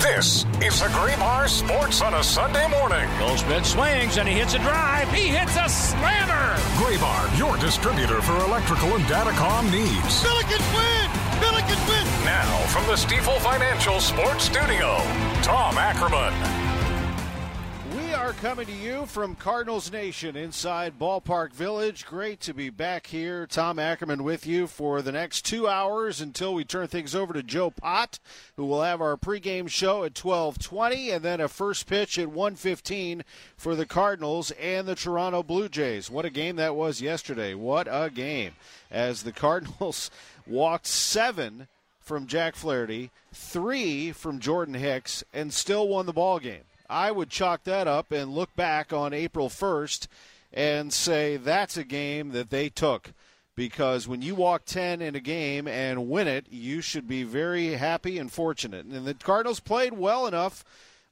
This is the Graybar Sports on a Sunday morning. Goldschmidt swings and he hits a drive. He hits a slammer. Graybar, your distributor for electrical and datacom needs. Billikens win! Billikens win! Now, from the Stifel Financial Sports Studio, Tom Ackerman. Are coming to you from Cardinals Nation inside Ballpark Village. Great to be back here. Tom Ackerman with you for the next two hours until we turn things over to Joe Pott, who will have our pregame show at 1220 and then a first pitch at 115 for the Cardinals and the Toronto Blue Jays. What a game that was yesterday. What a game. As the Cardinals walked seven from Jack Flaherty, three from Jordan Hicks, and still won the ball game. I would chalk that up and look back on April 1st and say that's a game that they took. Because when you walk 10 in a game and win it, you should be very happy and fortunate. And the Cardinals played well enough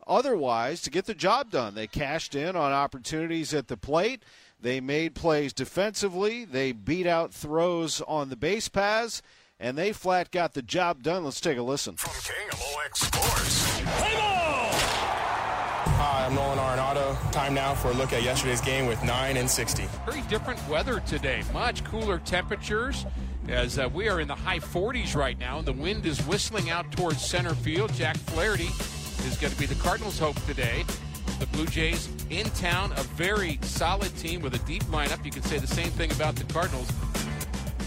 otherwise to get the job done. They cashed in on opportunities at the plate. They made plays defensively. They beat out throws on the base paths, and they flat got the job done. Let's take a listen. From KMOX Sports. Hi, I'm Nolan Arenado. Time now for a look at yesterday's game with 9 and 60. Very different weather today. Much cooler temperatures as uh, we are in the high 40s right now, and the wind is whistling out towards center field. Jack Flaherty is going to be the Cardinals' hope today. The Blue Jays in town, a very solid team with a deep lineup. You can say the same thing about the Cardinals.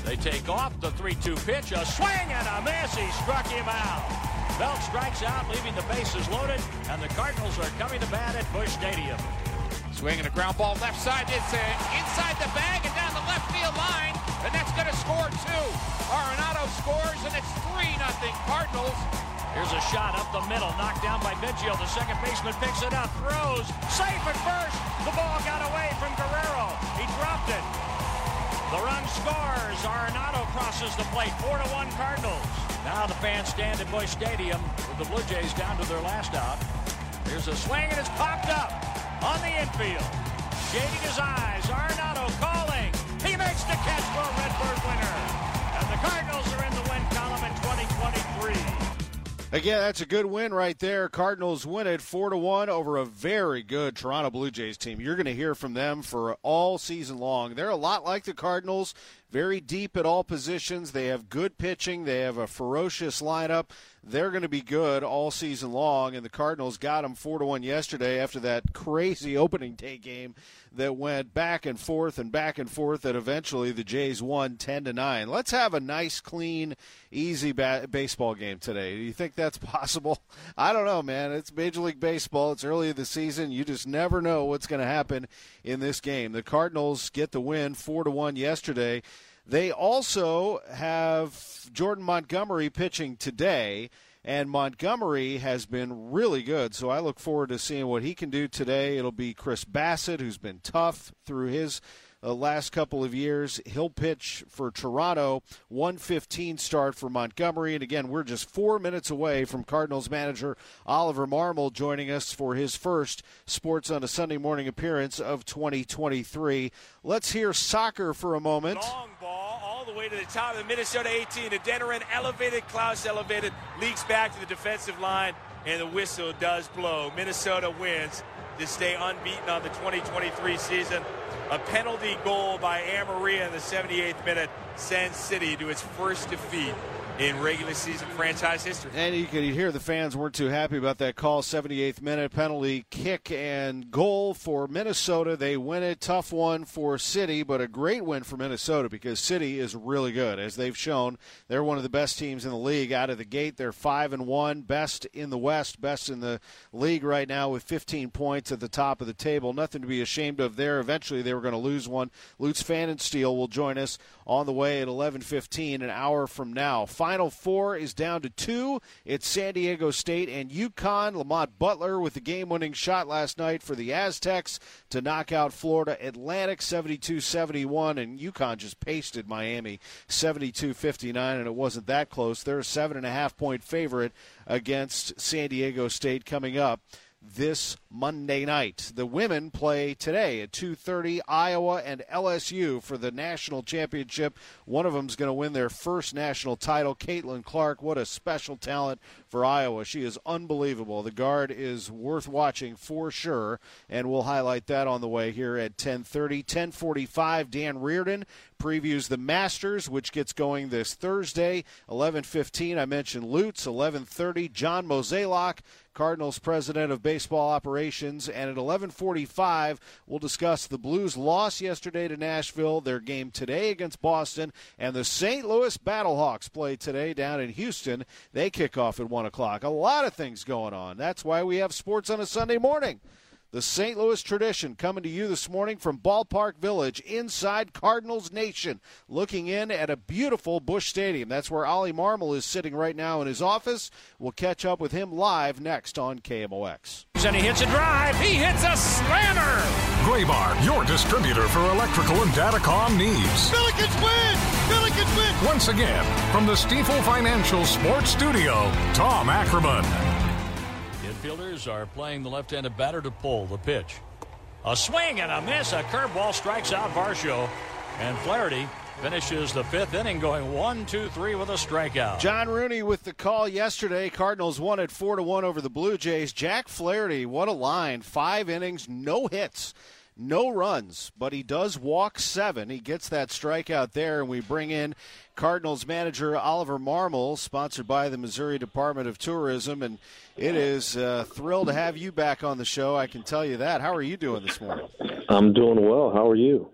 They take off the 3 2 pitch, a swing and a miss. He struck him out. Belt strikes out, leaving the bases loaded, and the Cardinals are coming to bat at Busch Stadium. Swinging a ground ball left side. It's uh, inside the bag and down the left field line. And that's going to score two. Arenado scores, and it's 3 nothing Cardinals. Here's a shot up the middle, knocked down by Biggio. The second baseman picks it up, throws, safe at first. The ball got away from Guerrero. He dropped it. The run scores. Arenado crosses the plate. 4 to 1 Cardinals. Now the fans stand at Busch Stadium with the Blue Jays down to their last out. Here's a swing and it's popped up on the infield. Shading his eyes. Arenado calling. He makes the catch for a Redbird winner. And the Cardinals are in the win column in 2023. Again, that's a good win right there. Cardinals win it four to one over a very good Toronto Blue Jays team. You're going to hear from them for all season long. They're a lot like the Cardinals, very deep at all positions. They have good pitching. They have a ferocious lineup. They're going to be good all season long. And the Cardinals got them four to one yesterday after that crazy opening day game that went back and forth and back and forth. That eventually the Jays won ten to nine. Let's have a nice, clean, easy ba- baseball game today. Do you think that's possible? I don't know, man. It's Major League Baseball. It's early in the season. You just never know what's going to happen in this game. The Cardinals get the win four to one yesterday. They also have Jordan Montgomery pitching today, and Montgomery has been really good. So I look forward to seeing what he can do today. It'll be Chris Bassitt, who's been tough through his uh, last couple of years. He'll pitch for Toronto. 115 start for Montgomery. And again, we're just four minutes away from Cardinals manager Oliver Marmol joining us for his first Sports on a Sunday morning appearance of 2023. Let's hear soccer for a moment. Long ball all the way to the top of the Minnesota 18. Adeniran elevated, Klauss elevated, leaks back to the defensive line, and the whistle does blow. Minnesota wins to stay unbeaten on the 2023 season. A penalty goal by Amarilla in the 78th minute sends City to its first defeat in regular season franchise history. And you could hear the fans weren't too happy about that call. 78th minute penalty kick and goal for Minnesota. They win a Tough one for City, but a great win for Minnesota because City is really good. As they've shown, they're one of the best teams in the league out of the gate. They're 5 and 1, best in the West, best in the league right now with 15 points at the top of the table. Nothing to be ashamed of there. Eventually they were going to lose one. Lutz Pfannenstiel will join us on the way at 11:15 an hour from now. Final four is down to two. It's San Diego State and UConn. Lamont Butler with the game-winning shot last night for the Aztecs to knock out Florida Atlantic 72-71, and UConn just pasted Miami 72-59, and it wasn't that close. They're a seven and a half point favorite against San Diego State coming up this Monday night. The women play today at 2:30 Iowa and LSU for the national championship. One of them's going to win their first national title. Caitlin Clark, what a special talent for Iowa. She is unbelievable. The guard is worth watching for sure, and we'll highlight that on the way here at 10:30. 10:45 Dan Reardon previews the Masters, which gets going this Thursday. 11:15 I mentioned Lutz. 11:30 John Mozeliak Cardinals president of baseball operations. And at 11:45, we'll discuss the Blues' loss yesterday to Nashville, their game today against Boston, and the St. Louis Battlehawks play today down in Houston. They kick off at one o'clock. A lot of things going on. That's why we have sports on a Sunday morning. The St. Louis tradition coming to you this morning from Ballpark Village inside Cardinals Nation, looking in at a beautiful Busch Stadium. That's where Ollie Marmol is sitting right now in his office. We'll catch up with him live next on KMOX. And he hits a drive. He hits a slammer. Graybar, your distributor for electrical and datacom needs. Billikens win! Billikens win! Once again, from the Stifel Financial Sports Studio, Tom Ackerman. Are playing the left-handed batter to pull the pitch. A swing and a miss. A curveball strikes out Varsho. And Flaherty finishes the fifth inning going one, two, three with a strikeout. John Rooney with the call yesterday. Cardinals won at four to one over the Blue Jays. Jack Flaherty, what a line! Five innings, no hits, no runs, but he does walk seven. He gets that strikeout there, and we bring in Cardinals manager Oliver Marmol, sponsored by the Missouri Department of Tourism, and it is uh, thrilled to have you back on the show. I can tell you that. How are you doing this morning? I'm doing well. How are you?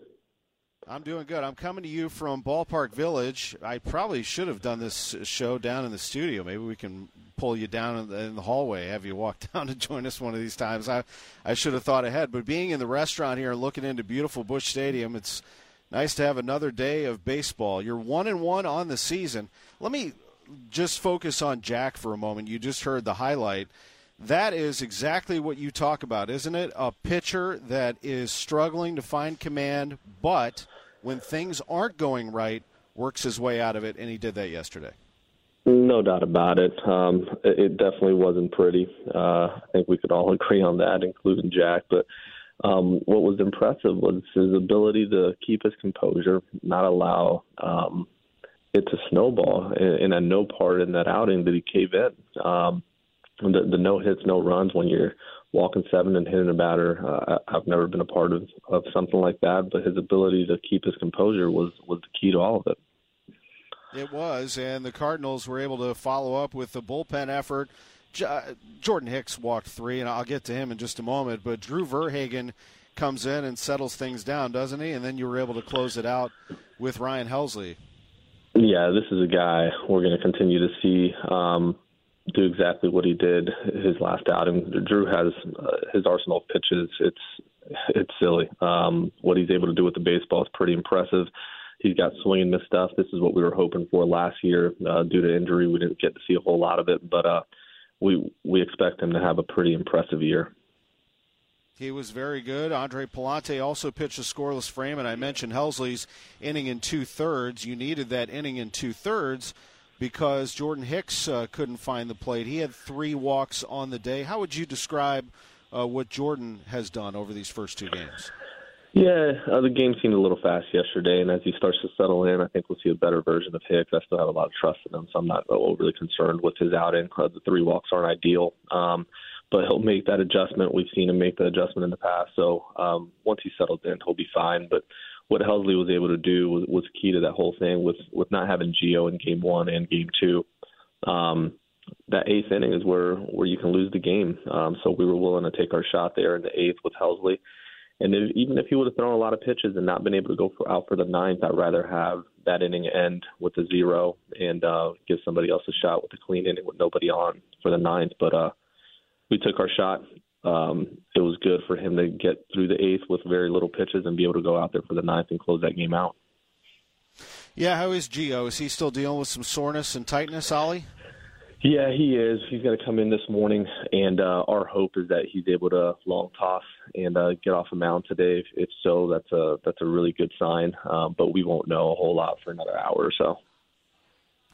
I'm doing good. I'm coming to you from Ballpark Village. I probably should have done this show down in the studio. Maybe we can pull you down in the, hallway, have you walk down to join us one of these times. I, I should have thought ahead. But being in the restaurant here and looking into beautiful Busch Stadium, it's nice to have another day of baseball. You're one and one on the season. Let me just focus on Jack for a moment. You just heard the highlight. That is exactly what you talk about, isn't it? A pitcher that is struggling to find command, but when things aren't going right, works his way out of it, and he did that yesterday. No doubt about it. Um, it definitely wasn't pretty. Uh, I think we could all agree on that, including Jack. But um, what was impressive was his ability to keep his composure, not allow um, it to snowball. And at no part in that outing did he cave in. Um, the, the no hits, no runs when you're walking seven and hitting a batter. Uh, I've never been a part of, of something like that, but his ability to keep his composure was was the key to all of it. It was, and the Cardinals were able to follow up with the bullpen effort. Jordan Hicks walked three, and I'll get to him in just a moment. But Drew Verhagen comes in and settles things down, doesn't he? And then you were able to close it out with Ryan Helsley. Yeah, this is a guy we're going to continue to see um, do exactly what he did his last outing. Drew has uh, his arsenal of pitches. It's it's silly. Um, what he's able to do with the baseball is pretty impressive. He's got swing and miss stuff. This is what we were hoping for last year. Uh, due to injury, we didn't get to see a whole lot of it, but uh, we we expect him to have a pretty impressive year. He was very good. Andre Pallante also pitched a scoreless frame, and I mentioned Helsley's inning in two thirds. You needed that inning in two thirds because Jordan Hicks uh, couldn't find the plate. He had three walks on the day. How would you describe uh, what Jordan has done over these first two games? Yeah, uh, the game seemed a little fast yesterday, and as he starts to settle in, I think we'll see a better version of Hicks. I still have a lot of trust in him, so I'm not overly concerned with his outing. Uh, the three walks aren't ideal, um, but he'll make that adjustment. We've seen him make the adjustment in the past, so um, once he settles in, he'll be fine. But what Helsley was able to do was, was key to that whole thing with with not having Gio in game one and game two. Um, that eighth inning is where where you can lose the game. Um, so we were willing to take our shot there in the eighth with Helsley. And if, even if he would have thrown a lot of pitches and not been able to go for, out for the ninth, I'd rather have that inning end with a zero and uh, give somebody else a shot with a clean inning with nobody on for the ninth. But uh, we took our shot. Um, it was good for him to get through the eighth with very little pitches and be able to go out there for the ninth and close that game out. Yeah, how is Gio? Is he still dealing with some soreness and tightness, Ollie? Yeah, he is. He's going to come in this morning, and uh, our hope is that he's able to long toss and uh, get off a mound today. If, if so, that's a that's a really good sign. Um, but we won't know a whole lot for another hour or so.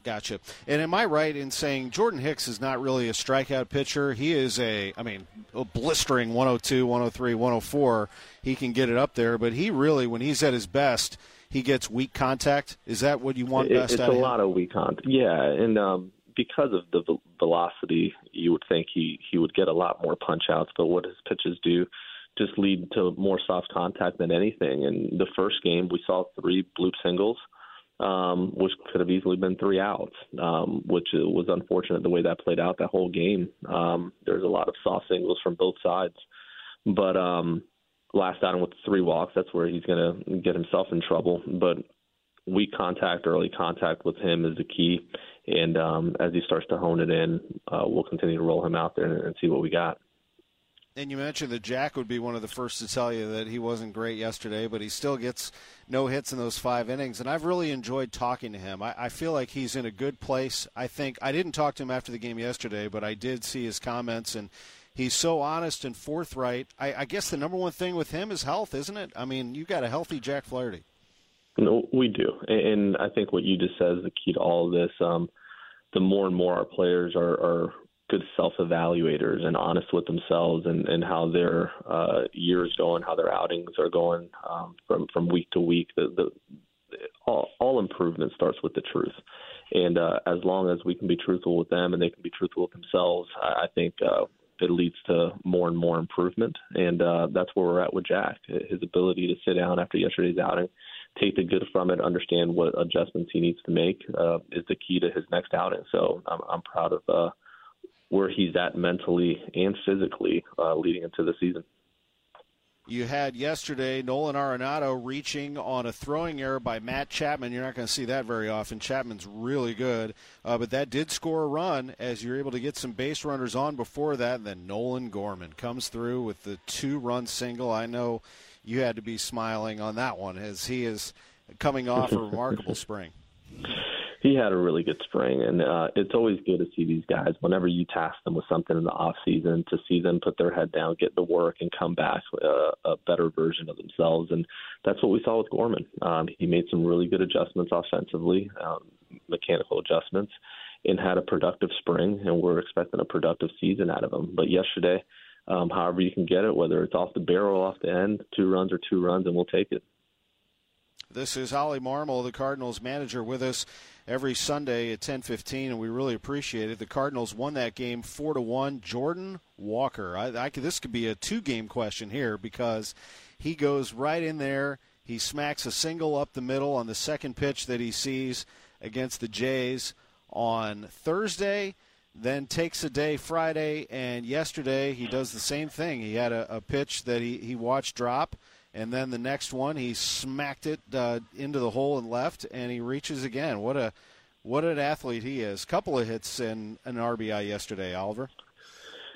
Gotcha. And am I right in saying Jordan Hicks is not really a strikeout pitcher? He is a, I mean, a blistering 102, 103, 104. He can get it up there, but he really, when he's at his best, he gets weak contact. Is that what you want best? It's a lot of weak contact. Yeah, and um, because of the velocity, you would think he he would get a lot more punch outs. But what his pitches do just lead to more soft contact than anything. In the first game, we saw three bloop singles, um, which could have easily been three outs, um, which was unfortunate the way that played out that whole game. Um, there's a lot of soft singles from both sides, but um, last outing with three walks, that's where he's going to get himself in trouble. But weak contact, early contact with him is the key. And um, as he starts to hone it in, uh, we'll continue to roll him out there and, and see what we got. And you mentioned that Jack would be one of the first to tell you that he wasn't great yesterday, but he still gets no hits in those five innings. And I've really enjoyed talking to him. I, I, feel like he's in a good place. I think I didn't talk to him after the game yesterday, but I did see his comments, and he's so honest and forthright. I, I guess the number one thing with him is health, isn't it? I mean, you got a healthy Jack Flaherty. No, we do, and I think what you just said is the key to all of this. Um, the more and more our players are, are good self-evaluators and honest with themselves and, and how their uh, years going, how their outings are going um, from from week to week. The, the all, all improvement starts with the truth, and uh, as long as we can be truthful with them and they can be truthful with themselves, I, I think uh, it leads to more and more improvement. And uh, that's where we're at with Jack. His ability to sit down after yesterday's outing take the good from it, understand what adjustments he needs to make uh, is the key to his next outing. So I'm, I'm proud of uh, where he's at mentally and physically uh, leading into the season. You had yesterday Nolan Arenado reaching on a throwing error by Matt Chapman. You're not going to see that very often. Chapman's really good, uh, but that did score a run as you're able to get some base runners on before that. And then Nolan Gorman comes through with the two run single. I know you had to be smiling on that one as he is coming off a remarkable spring. He had a really good spring, and uh, it's always good to see these guys. Whenever you task them with something in the off season, to see them put their head down, get to work, and come back uh, a better version of themselves, and that's what we saw with Gorman. Um, he made some really good adjustments offensively, um, mechanical adjustments, and had a productive spring, and we're expecting a productive season out of him. But yesterday, um, however you can get it, whether it's off the barrel, off the end, two runs or two runs, and we'll take it. This is Ollie Marmol, the Cardinals manager, with us every Sunday at 10:15, and we really appreciate it. The Cardinals won that game four to one. Jordan Walker. I, I, this could be a two-game question here because he goes right in there. He smacks a single up the middle on the second pitch that he sees against the Jays on Thursday then takes a day Friday, and yesterday he does the same thing. He had a, a pitch that he, he watched drop, and then the next one he smacked it uh, into the hole and left, and he reaches again. What a what an athlete he is! Couple of hits and an RBI yesterday, Oliver.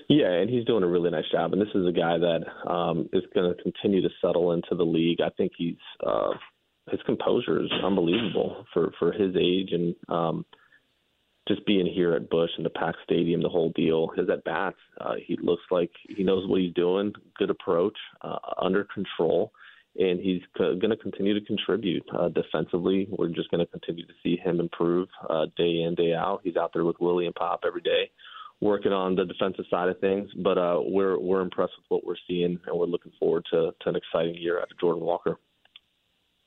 Yeah, and he's doing a really nice job. And this is a guy that um, is going to continue to settle into the league. I think he's uh, his composure is unbelievable for for his age and. Um, just being here at Busch and the Pack Stadium, the whole deal. His at bats, uh, he looks like he knows what he's doing. Good approach, uh, under control, and he's co- going to continue to contribute uh, defensively. We're just going to continue to see him improve uh, day in day out. He's out there with Willie and Pop every day, working on the defensive side of things. But uh, we're we're impressed with what we're seeing, and we're looking forward to, to an exciting year out of Jordan Walker.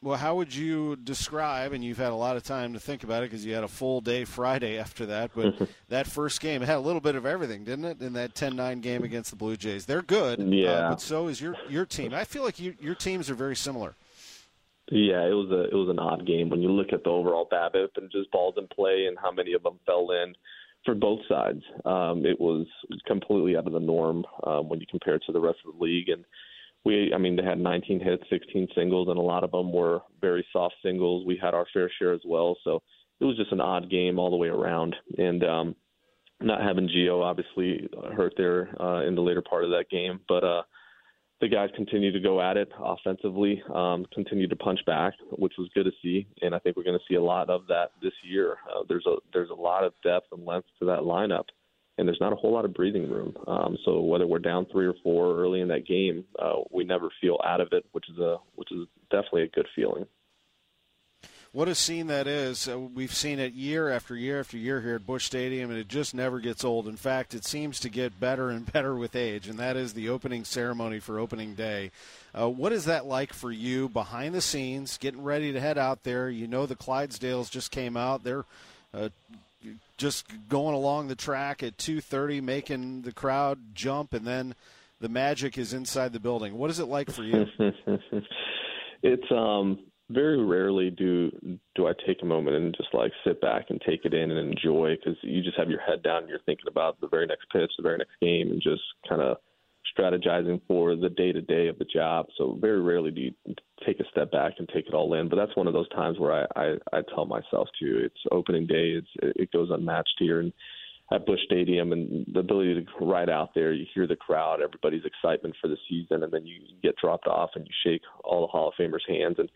Well, how would you describe, and you've had a lot of time to think about it because you had a full day Friday after that, but that first game had a little bit of everything, didn't it, in that 10 9 game against the Blue Jays? They're good, uh, yeah. Uh, but so is your, your team. I feel like you, your teams are very similar. Yeah, it was a it was an odd game when you look at the overall BABIP and just balls in play and how many of them fell in for both sides. Um, it was completely out of the norm um, when you compare it to the rest of the league. And we, I mean, they had 19 hits, 16 singles, and a lot of them were very soft singles. We had our fair share as well. So it was just an odd game all the way around. And um, not having Gio obviously hurt there uh, in the later part of that game, but. uh the guys continue to go at it offensively, um, continue to punch back, which was good to see, and I think we're going to see a lot of that this year. Uh, there's a there's a lot of depth and length to that lineup, and there's not a whole lot of breathing room. Um, so whether we're down three or four early in that game, uh, we never feel out of it, which is a which is definitely a good feeling what a scene that is. Uh, we've seen it year after year after year here at Busch Stadium, and it just never gets old. In fact, it seems to get better and better with age, and that is the opening ceremony for opening day. Uh, what is that like for you behind the scenes, getting ready to head out there? You know the Clydesdales just came out. They're uh, just going along the track at 2:30, making the crowd jump, and then the magic is inside the building. What is it like for you? it's um very rarely do do I take a moment and just like sit back and take it in and enjoy because you just have your head down and you're thinking about the very next pitch, the very next game, and just kind of strategizing for the day to day of the job. So very rarely do you take a step back and take it all in. But that's one of those times where I I, I tell myself to it's opening day, it's it goes unmatched here and at Busch Stadium and the ability to ride out there, you hear the crowd, everybody's excitement for the season, and then you get dropped off and you shake all the Hall of Famers' hands and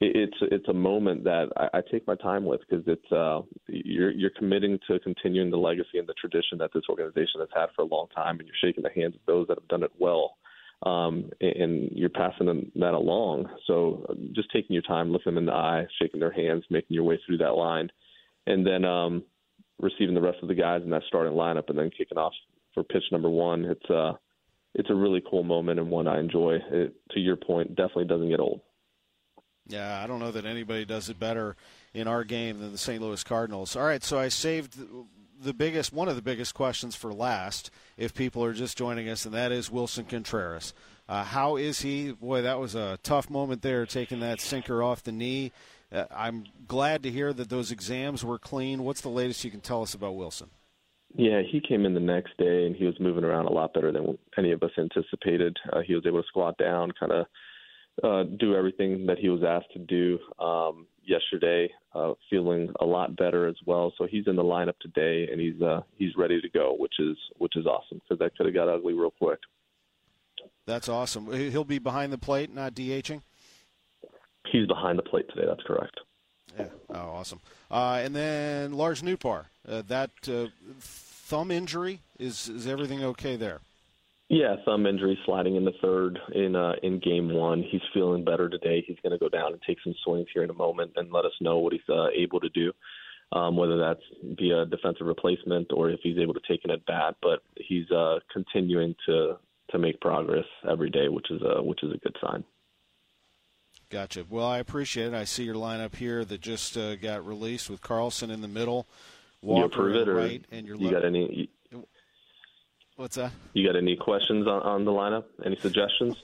it's it's a moment that I, I take my time with because it's uh, you're you're committing to continuing the legacy and the tradition that this organization has had for a long time, and you're shaking the hands of those that have done it well, um, and you're passing that along. So uh, just taking your time, looking them in the eye, shaking their hands, making your way through that line, and then um, receiving the rest of the guys in that starting lineup, and then kicking off for pitch number one. It's uh it's a really cool moment and one I enjoy. It, to your point, definitely doesn't get old. Yeah, I don't know that anybody does it better in our game than the St. Louis Cardinals. All right, so I saved the biggest, one of the biggest questions for last, if people are just joining us, and that is Wilson Contreras. Uh, how is he? Boy, that was a tough moment there, taking that sinker off the knee. Uh, I'm glad to hear that those exams were clean. What's the latest you can tell us about Wilson? Yeah, he came in the next day and he was moving around a lot better than any of us anticipated. Uh, he was able to squat down, kind of uh, do everything that he was asked to do um, yesterday. Uh, feeling a lot better as well. So he's in the lineup today, and he's uh, he's ready to go, which is which is awesome because that could have got ugly real quick. That's awesome. He'll be behind the plate, not DHing. He's behind the plate today. That's correct. Yeah. Oh, awesome. Uh, and then Lars Nootbaar, uh, that uh, thumb injury is is everything okay there? Yeah, thumb injury sliding in the third in uh, in game one. He's feeling better today. He's going to go down and take some swings here in a moment and let us know what he's uh, able to do, um, whether that's via defensive replacement or if he's able to take an at bat. But he's uh, continuing to to make progress every day, which is a which is a good sign. Gotcha. Well, I appreciate it. I see your lineup here that just uh, got released with Carlson in the middle, Walker you approve it, right, and your you got any? What's that? You got any questions on, on the lineup? Any suggestions?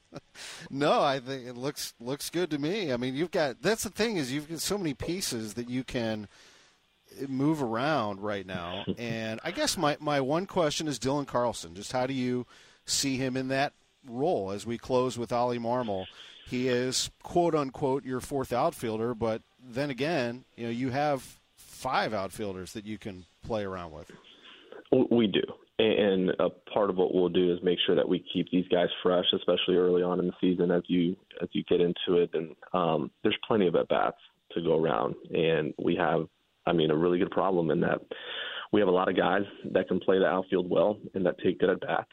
no, I think it looks looks good to me. I mean, you've got that's the thing is you've got so many pieces that you can move around right now. and I guess my my one question is Dylan Carlson. Just how do you see him in that role as we close with Ollie Marmol? He is quote unquote your fourth outfielder, but then again, you know, you have five outfielders that you can play around with. We do. And a part of what we'll do is make sure that we keep these guys fresh, especially early on in the season as you as you get into it. And um, there's plenty of at bats to go around, and we have, I mean, a really good problem in that we have a lot of guys that can play the outfield well and that take good at bats.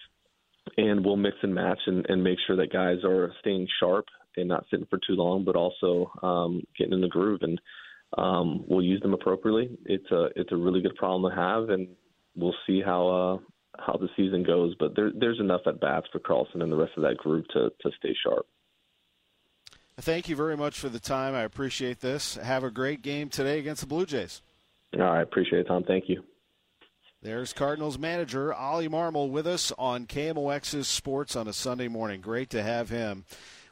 And we'll mix and match and, and make sure that guys are staying sharp and not sitting for too long, but also um, getting in the groove. And um, we'll use them appropriately. It's a it's a really good problem to have, and we'll see how uh, how the season goes, but there, there's enough at bats for Carlson and the rest of that group to, to stay sharp. Thank you very much for the time. I appreciate this. Have a great game today against the Blue Jays. All right, appreciate it, Tom. Thank you. There's Cardinals manager Ollie Marmol with us on KMOX's Sports on a Sunday morning. Great to have him.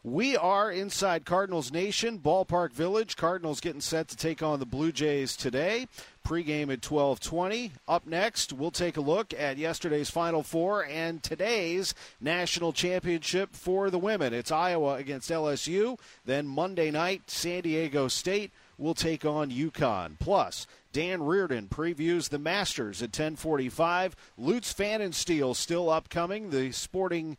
We are inside Cardinals Nation, Ballpark Village. Cardinals getting set to take on the Blue Jays today. Pregame at 12:20. Up next, we'll take a look at yesterday's Final Four and today's national championship for the women. It's Iowa against LSU. Then Monday night, San Diego State will take on UConn. Plus, Dan Reardon previews the Masters at 10:45. Lutz Pfannenstiel still upcoming. The sporting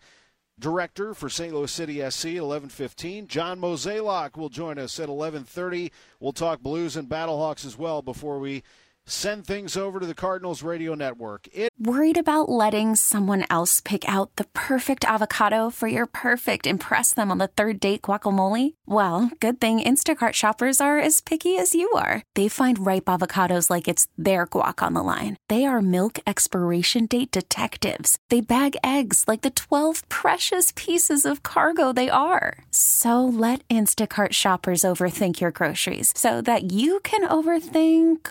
director for St. Louis City SC at 11:15. John Mozeliak will join us at 11:30. We'll talk Blues and Battlehawks as well before we send things over to the Cardinals radio network. It- Worried about letting someone else pick out the perfect avocado for your perfect impress them on the third date guacamole? Well, good thing Instacart shoppers are as picky as you are. They find ripe avocados like it's their guac on the line. They are milk expiration date detectives. They bag eggs like the 12 precious pieces of cargo they are. So let Instacart shoppers overthink your groceries so that you can overthink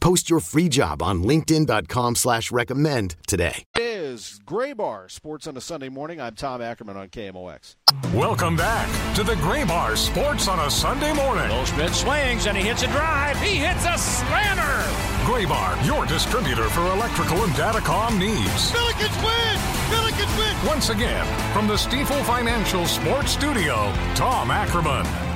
Post your free job on LinkedIn.com slash recommend today. It is Graybar Sports on a Sunday morning. I'm Tom Ackerman on KMOX. Welcome back to the Graybar Sports on a Sunday morning. Goldschmidt swings and he hits a drive. He hits a slammer. Graybar, your distributor for electrical and datacom needs. Billikens win! Billikens win! Once again, from the Stifel Financial Sports Studio, Tom Ackerman.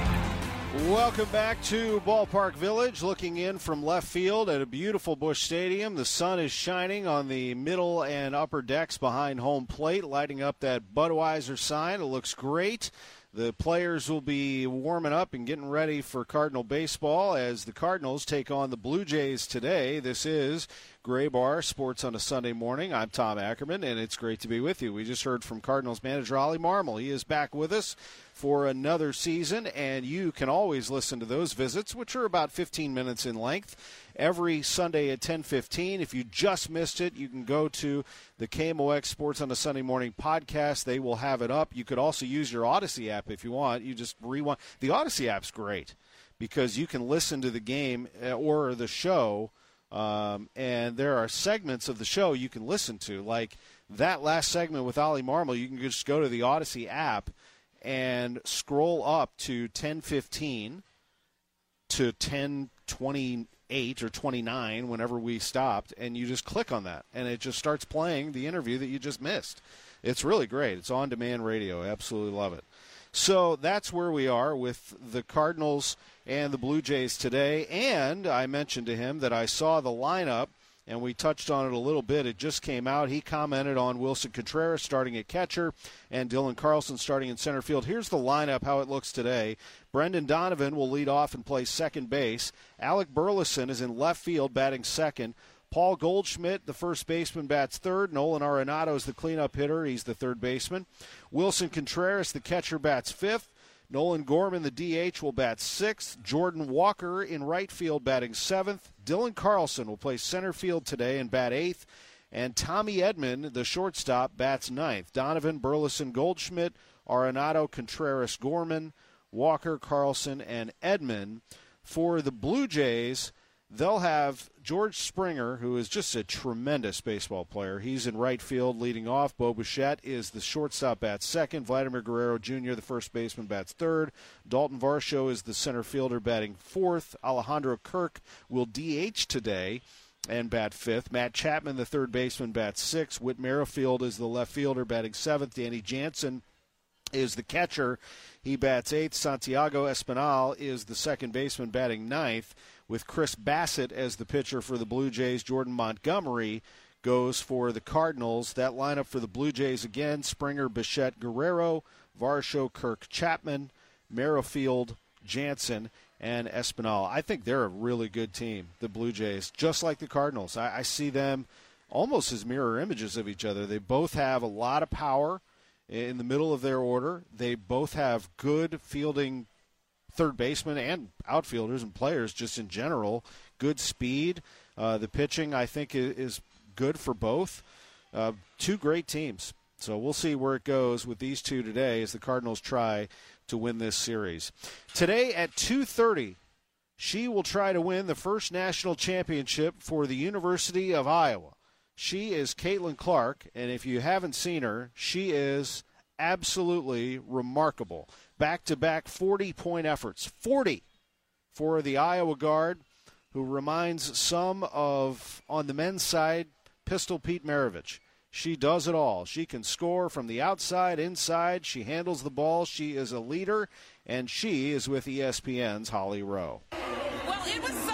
Welcome back to Ballpark Village. Looking in from left field at a beautiful Busch Stadium. The sun is shining on the middle and upper decks behind home plate, lighting up that Budweiser sign. It looks great. The players will be warming up and getting ready for Cardinal baseball as the Cardinals take on the Blue Jays today. This is Graybar Sports on a Sunday morning. I'm Tom Ackerman, and it's great to be with you. We just heard from Cardinals manager Ollie Marmol. He is back with us for another season, and you can always listen to those visits, which are about 15 minutes in length, every Sunday at 10:15. If you just missed it, you can go to the KMOX Sports on a Sunday Morning podcast. They will have it up. You could also use your Audacy app if you want. You just rewind. The Audacy app's great because you can listen to the game uh, or the show. Um, and there are segments of the show you can listen to, like that last segment with Ollie Marmol. You can just go to the Audacy app and scroll up to 1015 to 1028 or 29 whenever we stopped and you just click on that and it just starts playing the interview that you just missed. It's really great. It's on demand radio. I absolutely love it. So that's where we are with the cardinals and the blue jays today and i mentioned to him that i saw the lineup and we touched on it a little bit. It just came out. He commented on Wilson Contreras starting at catcher and Dylan Carlson starting in center field. Here's the lineup, how it looks today. Brendan Donovan will lead off and play second base. Alec Burleson is in left field, batting second. Paul Goldschmidt, the first baseman, bats third. Nolan Arenado is the cleanup hitter. He's the third baseman. Wilson Contreras, the catcher, bats fifth. Nolan Gorman, the DH, will bat sixth. Jordan Walker in right field batting seventh. Dylan Carlson will play center field today and bat eighth. And Tommy Edman, the shortstop, bats ninth. Donovan, Burleson, Goldschmidt, Arenado, Contreras, Gorman, Walker, Carlson, and Edman. For the Blue Jays, they'll have George Springer, who is just a tremendous baseball player. He's in right field leading off. Bo Bichette is the shortstop, bats second. Vladimir Guerrero Jr., the first baseman, bats third. Dalton Varsho is the center fielder, batting fourth. Alejandro Kirk will DH today and bat fifth. Matt Chapman, the third baseman, bats sixth. Whit Merrifield is the left fielder, batting seventh. Danny Jansen is the catcher. He bats eighth. Santiago Espinal is the second baseman, batting ninth. With Chris Bassitt as the pitcher for the Blue Jays, Jordan Montgomery goes for the Cardinals. That lineup for the Blue Jays again Springer, Bichette, Guerrero, Varsho, Kirk, Chapman, Merrifield, Jansen, and Espinal. I think they're a really good team, the Blue Jays, just like the Cardinals. I, I see them almost as mirror images of each other. They both have a lot of power in the middle of their order. They both have good fielding third basemen and outfielders and players just in general. Good speed. Uh, the pitching, I think, is, good for both. Uh, two great teams. So we'll see where it goes with these two today as the Cardinals try to win this series. Today at 2:30, she will try to win the first national championship for the University of Iowa. She is Caitlin Clark, and if you haven't seen her, she is absolutely remarkable. Back to back 40 point efforts. 40 for the Iowa guard, who reminds some of, on the men's side, Pistol Pete Maravich. She does it all. She can score from the outside, inside. She handles the ball. She is a leader, and she is with ESPN's Holly Rowe. Well, it was such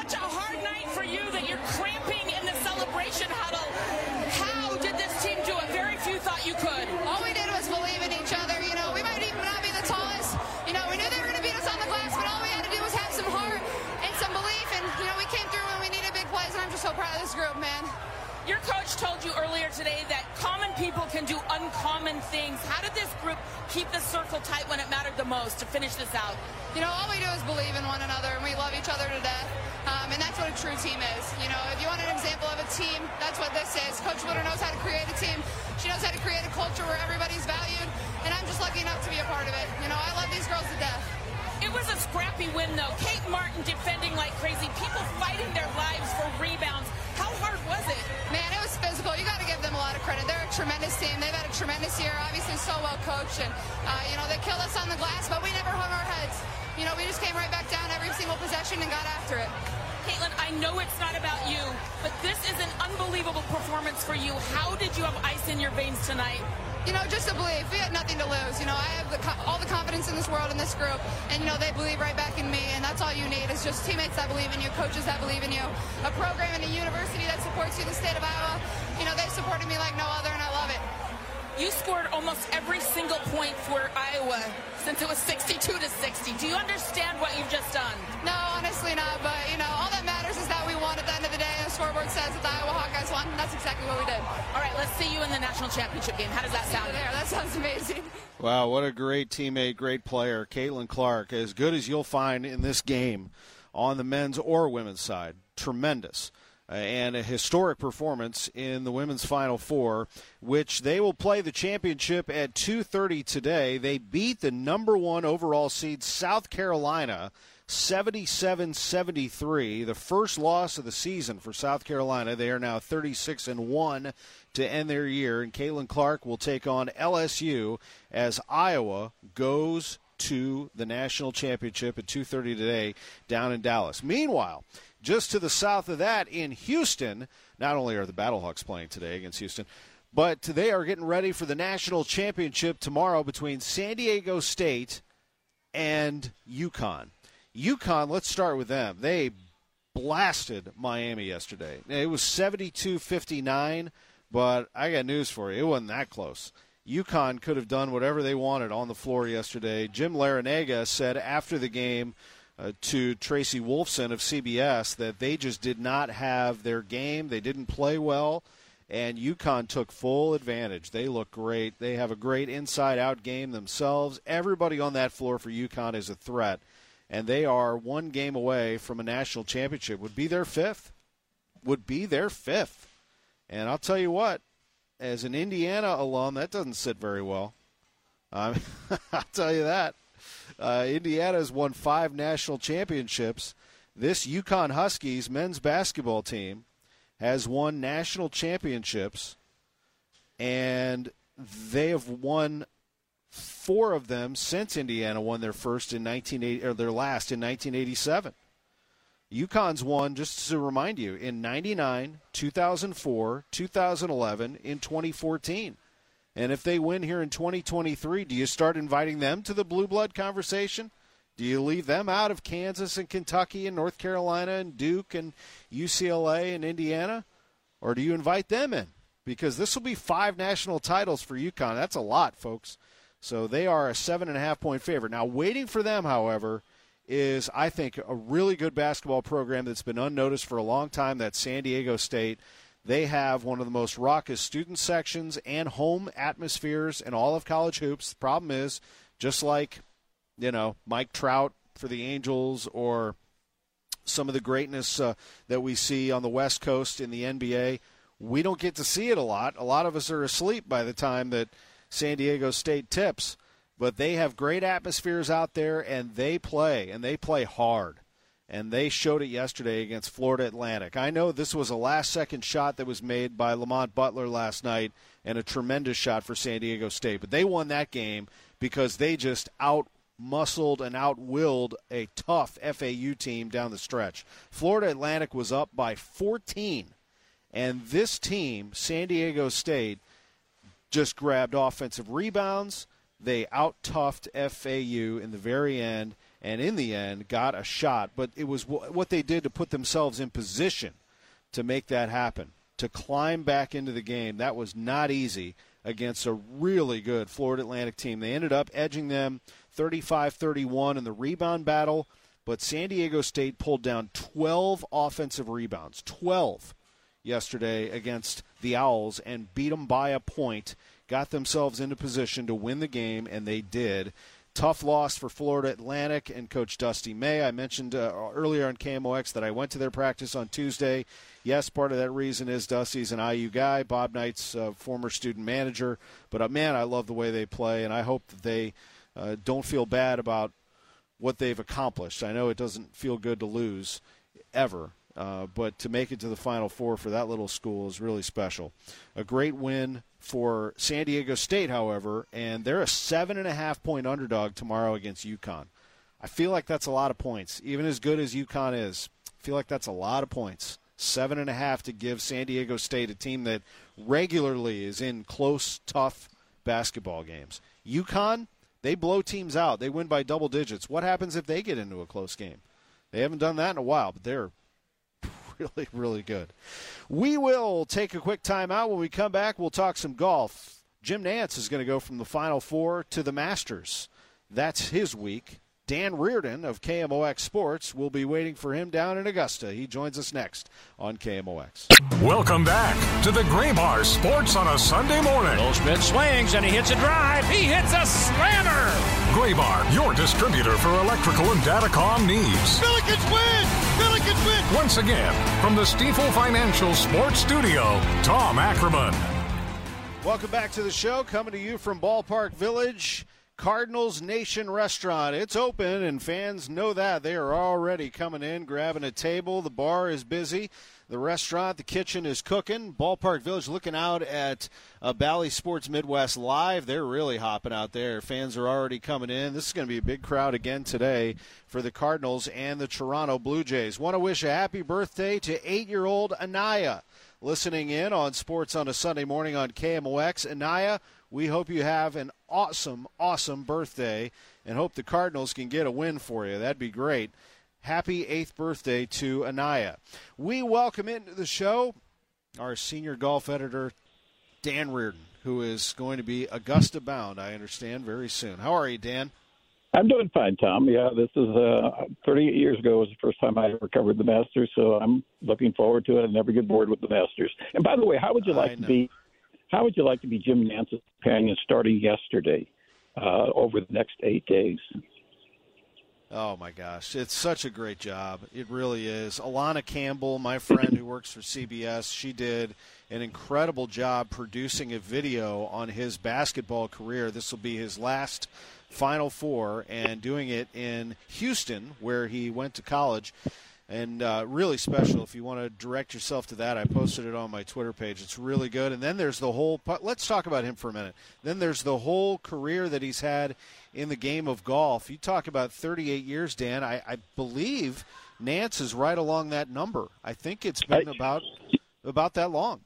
finish this out? You know, all we do is believe in one another, and we love each other to death. Um, and that's what a true team is. You know, if you want an example of a team, that's what this is. Coach Witter knows how to create a team. She knows how to create a culture where everybody's valued, and I'm just lucky enough to be a part of it. You know, I love these girls to death. It was a scrappy win, though. Kate Martin defending like crazy. People fighting their lives for rebounds. How hard was it? Man, lot of credit. They're a tremendous team. They've had a tremendous year. Obviously, so well coached, and uh, you know they killed us on the glass, but we never hung our heads. You know, we just came right back down every single possession and got after it. Caitlin, I know it's not about you, but this is an unbelievable performance for you. How did you have ice in your veins tonight? You know, just a belief. We had nothing to lose. You know, I have the, all the confidence in this world in this group, and you know they believe right back in me, and that's all you need is just teammates that believe in you, coaches that believe in you, a program and a university that supports you. The state of Iowa, you know, they've supported me like no other, and I love it. You scored almost every single point for Iowa since it was 62 to 60. Do you understand what you've just done? No, honestly not. But you know, all that matters is that we won at the end of the day. The scoreboard says that the Iowa Hawkeyes won. And that's exactly what we did. All right, let's see you in the national championship game. How does that sound? There, that sounds amazing. Wow, what a great teammate, great player, Caitlin Clark. As good as you'll find in this game on the men's or women's side. Tremendous. Uh, and a historic performance in the women's final four which they will play the championship at 2:30 today. They beat the number 1 overall seed South Carolina 77-73 the first loss of the season for South Carolina. They are now 36 and 1 to end their year. And Caitlin Clark will take on LSU as Iowa goes to the national championship at 2:30 today down in Dallas. Meanwhile just to the south of that, in Houston, not only are the Battlehawks playing today against Houston, but they are getting ready for the national championship tomorrow between San Diego State and UConn. UConn, let's start with them. They blasted Miami yesterday. It was 72 59, but I got news for you. It wasn't that close. UConn could have done whatever they wanted on the floor yesterday. Jim Larrañaga said after the game, uh, to Tracy Wolfson of CBS that they just did not have their game. They didn't play well, and UConn took full advantage. They look great. They have a great inside-out game themselves. Everybody on that floor for UConn is a threat, and they are one game away from a national championship. Would be their fifth. Would be their fifth. And I'll tell you what, as an Indiana alum, that doesn't sit very well. Um, I'll tell you that. Uh, Indiana has won five national championships. This UConn Huskies men's basketball team has won national championships, and they have won four of them since Indiana won their first in 1980 or their last in 1987. UConn's won, just to remind you, in 99, 2004, 2011, in 2014. And if they win here in 2023, do you start inviting them to the blue blood conversation? Do you leave them out of Kansas and Kentucky and North Carolina and Duke and UCLA and Indiana? Or do you invite them in? Because this will be five national titles for UConn. That's a lot, folks. So they are a seven and a half point favorite. Now, waiting for them, however, is, I think, a really good basketball program that's been unnoticed for a long time. That's San Diego State. They have one of the most raucous student sections and home atmospheres in all of college hoops. The problem is, just like, you know, Mike Trout for the Angels or some of the greatness uh, that we see on the West Coast in the NBA, we don't get to see it a lot. A lot of us are asleep by the time that San Diego State tips but they have great atmospheres out there and they play and they play hard and they showed it yesterday against Florida Atlantic. I know this was a last second shot that was made by Lamont Butler last night and a tremendous shot for San Diego State, but they won that game because they just out muscled and outwilled a tough FAU team down the stretch. Florida Atlantic was up by 14 and this team, San Diego State, just grabbed offensive rebounds they out toughed FAU in the very end, and in the end got a shot. But it was w- what they did to put themselves in position to make that happen, to climb back into the game. That was not easy against a really good Florida Atlantic team. They ended up edging them 35 31 in the rebound battle, but San Diego State pulled down 12 offensive rebounds. 12 yesterday against the Owls and beat them by a point got themselves into position to win the game, and they did. Tough loss for Florida Atlantic and Coach Dusty May. I mentioned uh, earlier on KMOX that I went to their practice on Tuesday. Yes, part of that reason is Dusty's an IU guy, Bob Knight's uh, former student manager. But uh, man, I love the way they play, and I hope that they uh, don't feel bad about what they've accomplished. I know it doesn't feel good to lose ever, uh, but to make it to the Final Four for that little school is really special. A great win for San Diego State, however, and they're a seven and a half point underdog tomorrow against UConn. I feel like that's a lot of points, even as good as UConn is. I feel like that's a lot of points. Seven and a half to give San Diego State, a team that regularly is in close, tough basketball games. UConn, they blow teams out. They win by double digits. What happens if they get into a close game? They haven't done that in a while, but they're really, really good. We will take a quick timeout. When we come back, we'll talk some golf. Jim Nantz is going to go from the Final Four to the Masters. That's his week. Dan Reardon of KMOX Sports will be waiting for him down in Augusta. He joins us next on KMOX. Welcome back to the Graybar Sports on a Sunday morning. Goldschmidt swings and he hits a drive. He hits a slammer. Graybar, your distributor for electrical and datacom needs. Billikens win! Billikens win! Once again, from the Stifel Financial Sports Studio, Tom Ackerman. Welcome back to the show, coming to you from Ballpark Village. Cardinals Nation Restaurant. It's open, and fans know that. They are already coming in, grabbing a table. The bar is busy. The restaurant, the kitchen is cooking. Ballpark Village looking out at uh, Bally Sports Midwest Live. They're really hopping out there. Fans are already coming in. This is going to be a big crowd again today for the Cardinals and the Toronto Blue Jays. Want to wish a happy birthday to eight year old Anaya listening in on Sports on a Sunday morning on KMOX. Anaya, we hope you have an awesome, awesome birthday and hope the Cardinals can get a win for you. That'd be great. Happy eighth birthday to Anaya. We welcome into the show our senior golf editor, Dan Reardon, who is going to be Augusta bound, I understand, very soon. How are you, Dan? I'm doing fine, Tom. Yeah, this is uh, 38 years ago was the first time I ever covered the Masters, so I'm looking forward to it. I never get bored with the Masters. And by the way, how would you like to be how would you like to be Jim Nantz's companion starting yesterday uh, over the next eight days? Oh my gosh, it's such a great job. It really is. Alana Campbell, my friend who works for CBS, she did an incredible job producing a video on his basketball career. This will be his last Final Four, and doing it in Houston, where he went to college and uh, really special. If you want to direct yourself to that, I posted it on my Twitter page. It's really good. And then there's the whole. Let's talk about him for a minute. Then there's the whole career that he's had in the game of golf. You talk about 38 years, Dan. I, I believe Nantz is right along that number. I think it's been I, about about that long.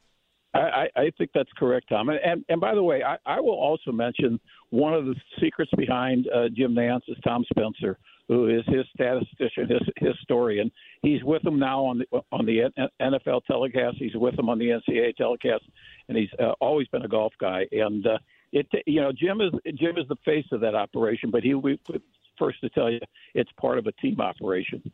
I, I think that's correct, Tom. And and, and by the way, I, I will also mention one of the secrets behind uh, Jim Nantz is Tom Spencer who is his statistician, his historian. He's with them now on the on the NFL telecast. He's with them on the NCAA telecast, and he's uh, always been a golf guy. And uh, it, you know, Jim is Jim is the face of that operation, but he'll first to tell you it's part of a team operation.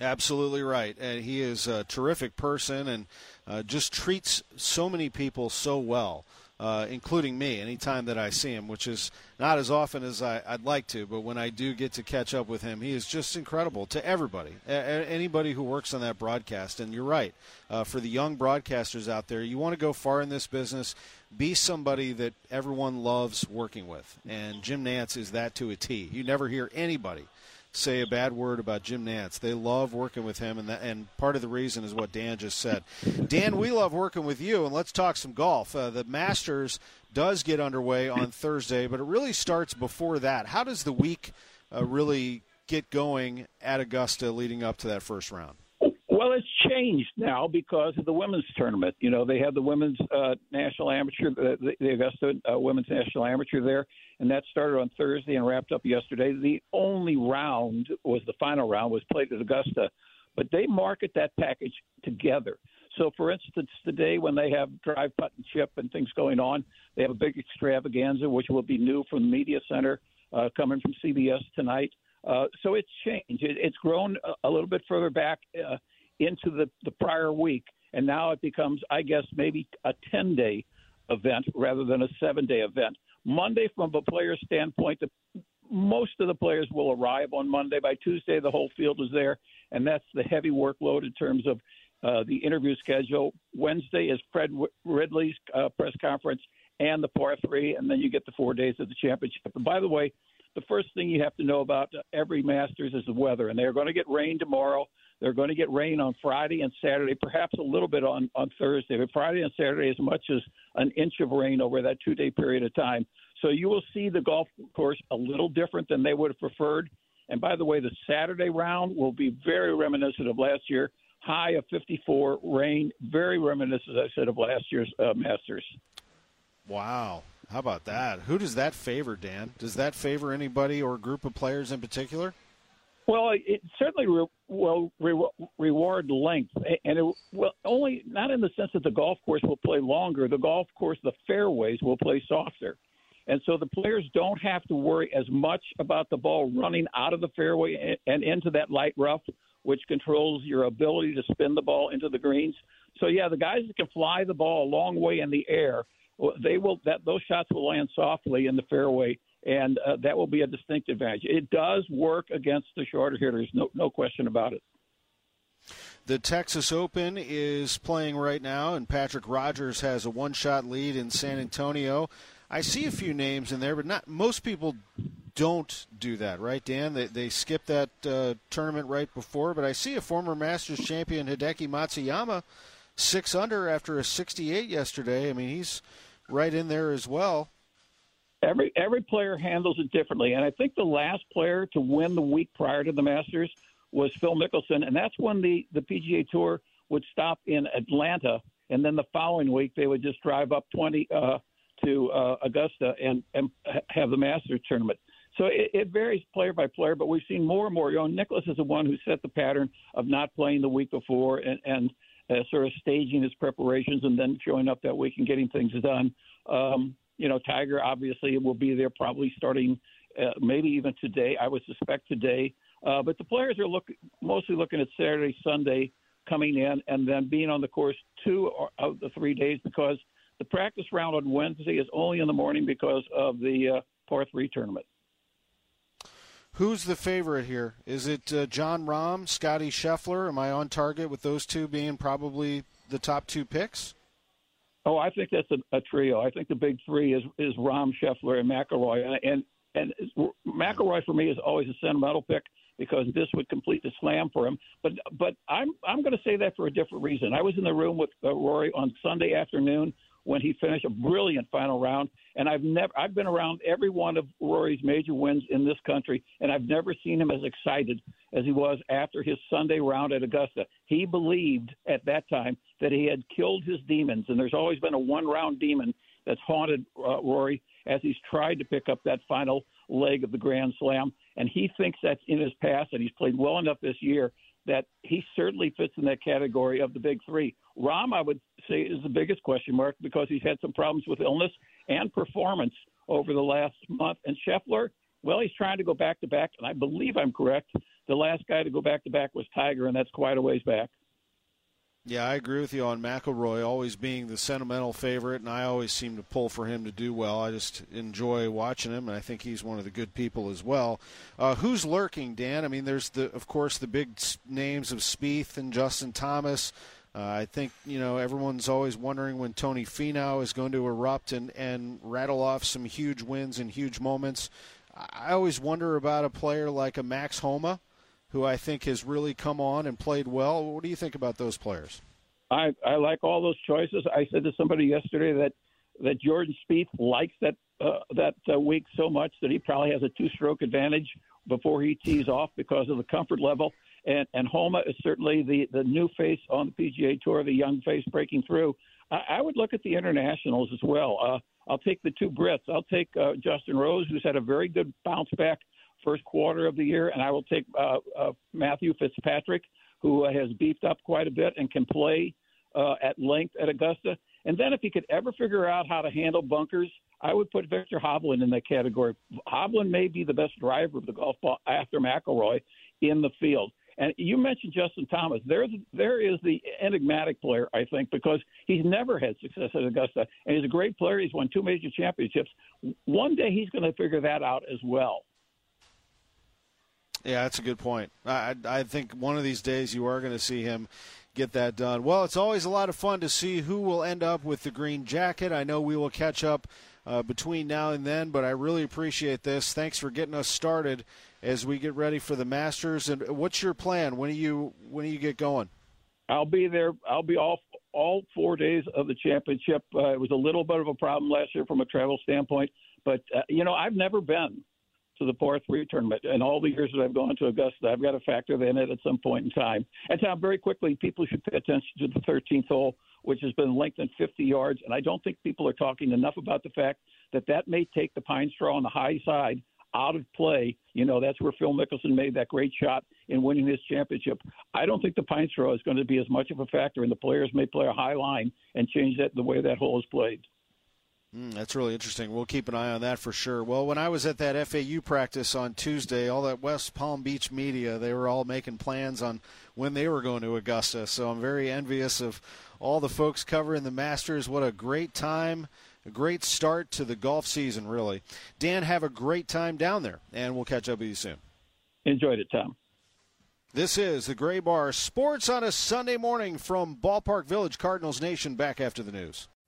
Absolutely right. And he is a terrific person and uh, just treats so many people so well uh, including me, anytime that I see him, which is not as often as I, would like to. But when I do get to catch up with him, he is just incredible to everybody, a- anybody who works on that broadcast. And you're right, uh, for the young broadcasters out there, you want to go far in this business. Be somebody that everyone loves working with, and Jim Nantz is that to a T. You never hear anybody say a bad word about Jim Nantz. They love working with him, and that, and part of the reason is what Dan just said. Dan, we love working with you, and let's talk some golf. Uh, the Masters does get underway on Thursday, but it really starts before that. How does the week uh, really get going at Augusta leading up to that first round? Well, it's changed now because of the women's tournament. You know, they had the women's uh, national amateur, the, the Augusta uh, women's national amateur there, and that started on Thursday and wrapped up yesterday. The only round was the final round was played at Augusta, but they market that package together. So, for instance, today when they have drive, putt, and chip and things going on, they have a big extravaganza, which will be new from the media center uh, coming from CBS tonight. Uh, so it's changed. It, it's grown a, a little bit further back uh, into the, the prior week, and now it becomes, I guess, maybe a 10 day event rather than a seven day event. Monday, from a player standpoint, the, most of the players will arrive on Monday. By Tuesday, the whole field is there, and that's the heavy workload in terms of uh, the interview schedule. Wednesday is Fred Ridley's uh, press conference and the par three, and then you get the four days of the championship. And by the way, the first thing you have to know about every Masters is the weather, and they're going to get rain tomorrow. They're going to get rain on Friday and Saturday, perhaps a little bit on, on Thursday, but Friday and Saturday as much as an inch of rain over that two day period of time. So you will see the golf course a little different than they would have preferred. And by the way, the Saturday round will be very reminiscent of last year. High of 54, rain, very reminiscent, as I said, of last year's uh, Masters. Wow. How about that? Who does that favor, Dan? Does that favor anybody or group of players in particular? Well, it certainly re- will re- reward length, and it will only not in the sense that the golf course will play longer. The golf course, the fairways will play softer, and so the players don't have to worry as much about the ball running out of the fairway and into that light rough, which controls your ability to spin the ball into the greens. So yeah, the guys that can fly the ball a long way in the air, they will that those shots will land softly in the fairway and uh, that will be a distinct advantage. It does work against the shorter hitters, no, no question about it. The Texas Open is playing right now, and Patrick Rodgers has a one-shot lead in San Antonio. I see a few names in there, but not most people don't do that, right, Dan? They they skip that uh, tournament right before, but I see a former Masters champion Hideki Matsuyama six under after a 68 yesterday. I mean, he's right in there as well. Every every player handles it differently, and I think the last player to win the week prior to the Masters was Phil Mickelson, and that's when the the PGA Tour would stop in Atlanta, and then the following week they would just drive up twenty uh, to uh, Augusta and and have the Masters tournament. So it, it varies player by player, but we've seen more and more. You know, Nicklaus is the one who set the pattern of not playing the week before and and uh, sort of staging his preparations and then showing up that week and getting things done. Um, you know, Tiger obviously will be there probably starting uh, maybe even today. I would suspect today. Uh, but the players are look, mostly looking at Saturday, Sunday coming in, and then being on the course two of the three days because the practice round on Wednesday is only in the morning because of the uh, par three tournament. Who's the favorite here? Is it uh, Jon Rahm, Scottie Scheffler? Am I on target with those two being probably the top two picks? Oh, I think that's a, a trio. I think the big three is is Rahm, Scheffler, and McIlroy. And and McIlroy for me is always a sentimental pick because this would complete the slam for him. But but I'm I'm going to say that for a different reason. I was in the room with uh, Rory on Sunday afternoon when he finished a brilliant final round, and I've never I've been around every one of Rory's major wins in this country, and I've never seen him as excited as he was after his Sunday round at Augusta. He believed at that time that he had killed his demons, and there's always been a one round demon that's haunted uh, Rory as he's tried to pick up that final leg of the Grand Slam. And he thinks that's in his past, and he's played well enough this year that he certainly fits in that category of the big three. Rahm, I would say, is the biggest question mark because he's had some problems with illness and performance over the last month. And Scheffler, well, he's trying to go back to back, and I believe I'm correct. The last guy to go back to back was Tiger, and that's quite a ways back. Yeah, I agree with you on McIlroy always being the sentimental favorite, and I always seem to pull for him to do well. I just enjoy watching him, and I think he's one of the good people as well. Uh, who's lurking, Dan? I mean, there's the, of course, the big names of Spieth and Justin Thomas. Uh, I think you know everyone's always wondering when Tony Finau is going to erupt and and rattle off some huge wins and huge moments. I always wonder about a player like a Max Homa who I think has really come on and played well. What do you think about those players? I, I like all those choices. I said to somebody yesterday that that Jordan Spieth likes that uh, that uh, week so much that he probably has a two-stroke advantage before he tees off because of the comfort level. And and Homa is certainly the the new face on the PGA Tour, the young face breaking through. I, I would look at the internationals as well. Uh, I'll take the two Brits. I'll take uh, Justin Rose, who's had a very good bounce back first quarter of the year, and I will take uh, uh, Matthew Fitzpatrick, who has beefed up quite a bit and can play uh, at length at Augusta. And then if he could ever figure out how to handle bunkers, I would put Viktor Hovland in that category. Hovland may be the best driver of the golf ball after McIlroy in the field. And you mentioned Justin Thomas. There's there is the enigmatic player, I think, because he's never had success at Augusta, and he's a great player. He's won two major championships. One day he's going to figure that out as well. Yeah, that's a good point. I, I think one of these days you are going to see him get that done. Well, it's always a lot of fun to see who will end up with the green jacket. I know we will catch up uh, between now and then, but I really appreciate this. Thanks for getting us started as we get ready for the Masters. And what's your plan? When do you when do you get going? I'll be there. I'll be off all four days of the championship. Uh, it was a little bit of a problem last year from a travel standpoint, but uh, you know I've never been to the par three tournament. And all the years that I've gone to Augusta, I've got to factor in at some point in time. And Tom, very quickly, people should pay attention to the 13th hole, which has been lengthened 50 yards. And I don't think people are talking enough about the fact that that may take the pine straw on the high side out of play. You know, that's where Phil Mickelson made that great shot in winning this championship. I don't think the pine straw is going to be as much of a factor, and the players may play a high line and change that the way that hole is played. Mm, that's really interesting. We'll keep an eye on that for sure. Well, when I was at that FAU practice on Tuesday, all that West Palm Beach media, they were all making plans on when they were going to Augusta. So I'm very envious of all the folks covering the Masters. What a great time, a great start to the golf season, really. Dan, have a great time down there, and we'll catch up with you soon. Enjoyed it, Tom. This is the Graybar Sports on a Sunday morning from Ballpark Village, Cardinals Nation, back after the news.